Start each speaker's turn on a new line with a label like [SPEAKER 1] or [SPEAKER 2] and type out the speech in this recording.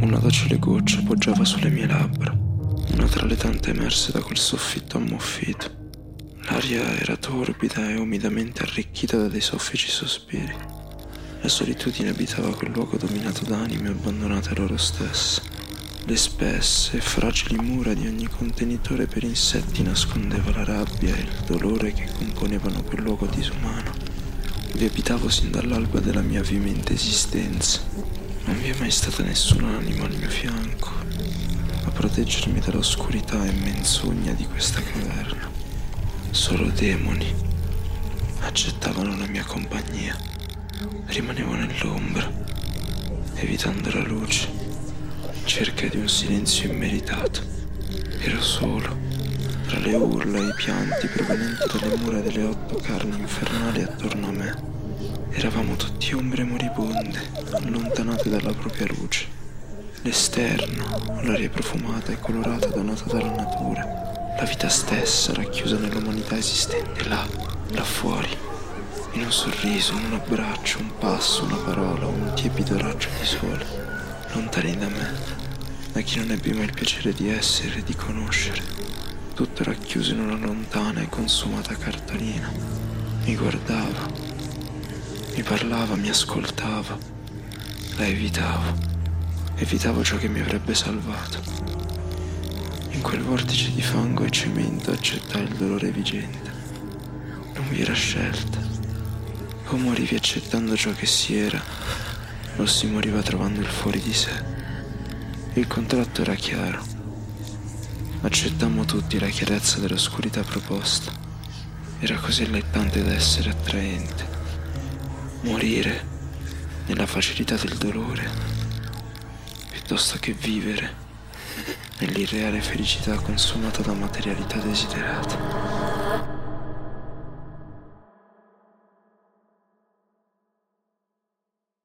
[SPEAKER 1] Una docile goccia poggiava sulle mie labbra, una tra le tante emerse da quel soffitto ammuffito. L'aria era torbida e umidamente arricchita da dei soffici sospiri. La solitudine abitava quel luogo dominato da anime abbandonate loro stesse. Le spesse e fragili mura di ogni contenitore per insetti nascondeva la rabbia e il dolore che componevano quel luogo disumano. Vi abitavo sin dall'alba della mia vivente esistenza. Non vi è mai stata nessuna anima al mio fianco a proteggermi dall'oscurità e menzogna di questa caverna. Solo demoni accettavano la mia compagnia. Rimanevo nell'ombra, evitando la luce cerca di un silenzio immeritato. Ero solo, tra le urla e i pianti provenienti dalle mura delle otto carni infernali attorno a me. Eravamo tutti ombre moribonde, allontanate dalla propria luce. L'esterno, l'aria profumata e colorata donata dalla natura, la vita stessa racchiusa nell'umanità esistente là, là fuori, in un sorriso, in un abbraccio, un passo, una parola, un tiepido raggio di sole, lontani da me, da chi non ebbe mai il piacere di essere e di conoscere, tutto racchiuso in una lontana e consumata cartolina. Mi guardava, mi parlava, mi ascoltava, la evitavo, evitavo ciò che mi avrebbe salvato. In quel vortice di fango e cemento accettai il dolore vigente. Non vi era scelta. O morivi accettando ciò che si era, o si moriva trovando il fuori di sé. Il contratto era chiaro. Accettammo tutti la chiarezza dell'oscurità proposta. Era così allettante da essere attraente. Morire nella facilità del dolore, piuttosto che vivere nell'irreale felicità consumata da materialità desiderata.